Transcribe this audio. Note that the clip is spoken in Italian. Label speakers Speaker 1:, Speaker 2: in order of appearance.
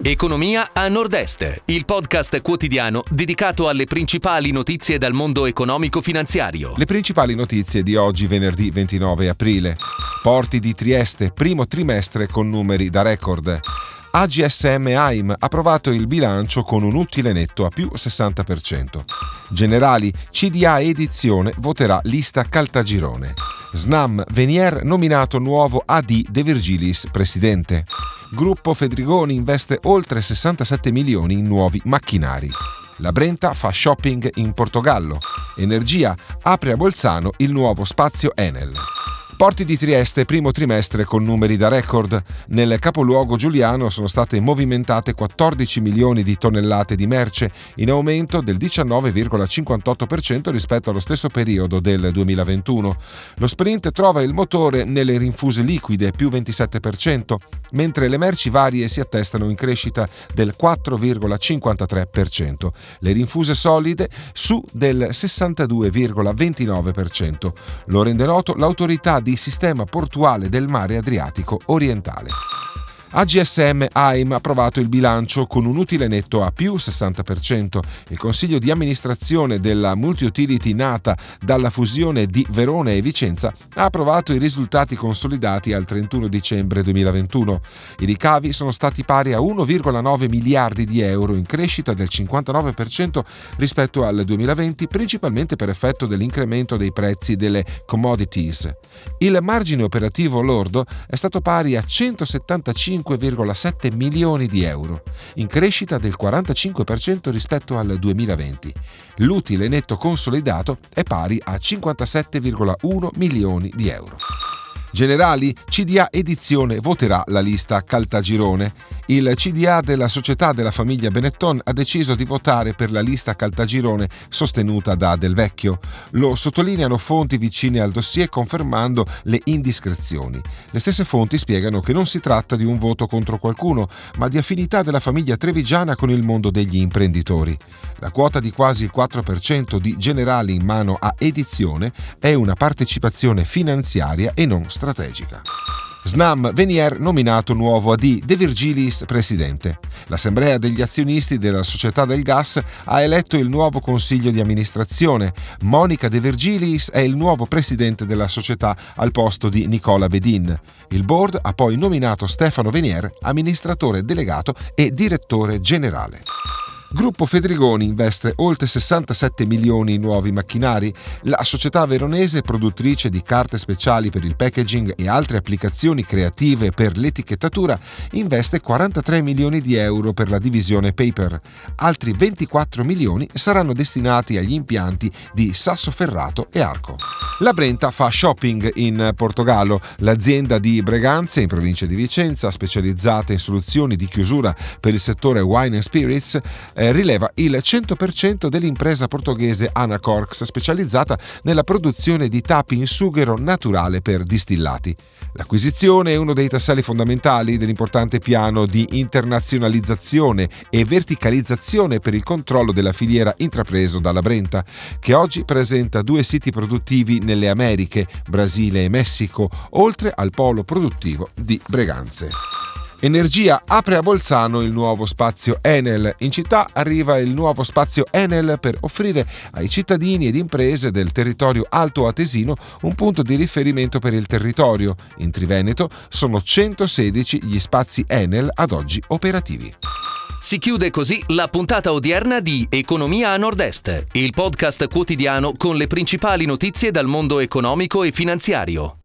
Speaker 1: Economia a Nord-Est, il podcast quotidiano dedicato alle principali notizie dal mondo economico-finanziario.
Speaker 2: Le principali notizie di oggi, venerdì 29 aprile. Porti di Trieste, primo trimestre con numeri da record. AGSM AIM approvato il bilancio con un utile netto a più 60%. Generali, CDA Edizione voterà lista Caltagirone. Snam Venier nominato nuovo AD De Virgilis presidente. Gruppo Fedrigoni investe oltre 67 milioni in nuovi macchinari. La Brenta fa shopping in Portogallo. Energia apre a Bolzano il nuovo spazio Enel. Porti di Trieste, primo trimestre con numeri da record. Nel capoluogo giuliano sono state movimentate 14 milioni di tonnellate di merce, in aumento del 19,58% rispetto allo stesso periodo del 2021. Lo sprint trova il motore nelle rinfuse liquide, più 27%, mentre le merci varie si attestano in crescita del 4,53%. Le rinfuse solide su del 62,29%. Lo rende noto l'autorità di sistema portuale del mare Adriatico orientale. AGSM AIM ha approvato il bilancio con un utile netto a più 60%. Il consiglio di amministrazione della multi-utility nata dalla fusione di Verona e Vicenza ha approvato i risultati consolidati al 31 dicembre 2021. I ricavi sono stati pari a 1,9 miliardi di euro in crescita del 59% rispetto al 2020, principalmente per effetto dell'incremento dei prezzi delle commodities. Il margine operativo lordo è stato pari a 175 5,7 milioni di euro, in crescita del 45% rispetto al 2020. L'utile netto consolidato è pari a 57,1 milioni di euro. Generali, CDA Edizione voterà la lista Caltagirone. Il CDA della società della famiglia Benetton ha deciso di votare per la lista Caltagirone sostenuta da Del Vecchio. Lo sottolineano fonti vicine al dossier confermando le indiscrezioni. Le stesse fonti spiegano che non si tratta di un voto contro qualcuno, ma di affinità della famiglia trevigiana con il mondo degli imprenditori. La quota di quasi il 4% di Generali in mano a Edizione è una partecipazione finanziaria e non strategica strategica. Snam Venier nominato nuovo AD De Virgilis presidente. L'assemblea degli azionisti della società del gas ha eletto il nuovo consiglio di amministrazione. Monica De Virgilis è il nuovo presidente della società al posto di Nicola Bedin. Il board ha poi nominato Stefano Venier amministratore delegato e direttore generale. Gruppo Fedrigoni investe oltre 67 milioni in nuovi macchinari. La società veronese, produttrice di carte speciali per il packaging e altre applicazioni creative per l'etichettatura, investe 43 milioni di euro per la divisione paper. Altri 24 milioni saranno destinati agli impianti di Sassoferrato e Arco. La Brenta fa shopping in Portogallo. L'azienda di Breganze, in provincia di Vicenza, specializzata in soluzioni di chiusura per il settore wine and spirits, eh, rileva il 100% dell'impresa portoghese Anacorks, specializzata nella produzione di tapi in sughero naturale per distillati. L'acquisizione è uno dei tasselli fondamentali dell'importante piano di internazionalizzazione e verticalizzazione per il controllo della filiera intrapreso dalla Brenta, che oggi presenta due siti produttivi nelle Americhe, Brasile e Messico, oltre al polo produttivo di Breganze. Energia apre a Bolzano il nuovo spazio Enel. In città arriva il nuovo spazio Enel per offrire ai cittadini ed imprese del territorio alto atesino un punto di riferimento per il territorio. In Triveneto sono 116 gli spazi Enel ad oggi operativi.
Speaker 1: Si chiude così la puntata odierna di Economia a Nord-Est, il podcast quotidiano con le principali notizie dal mondo economico e finanziario.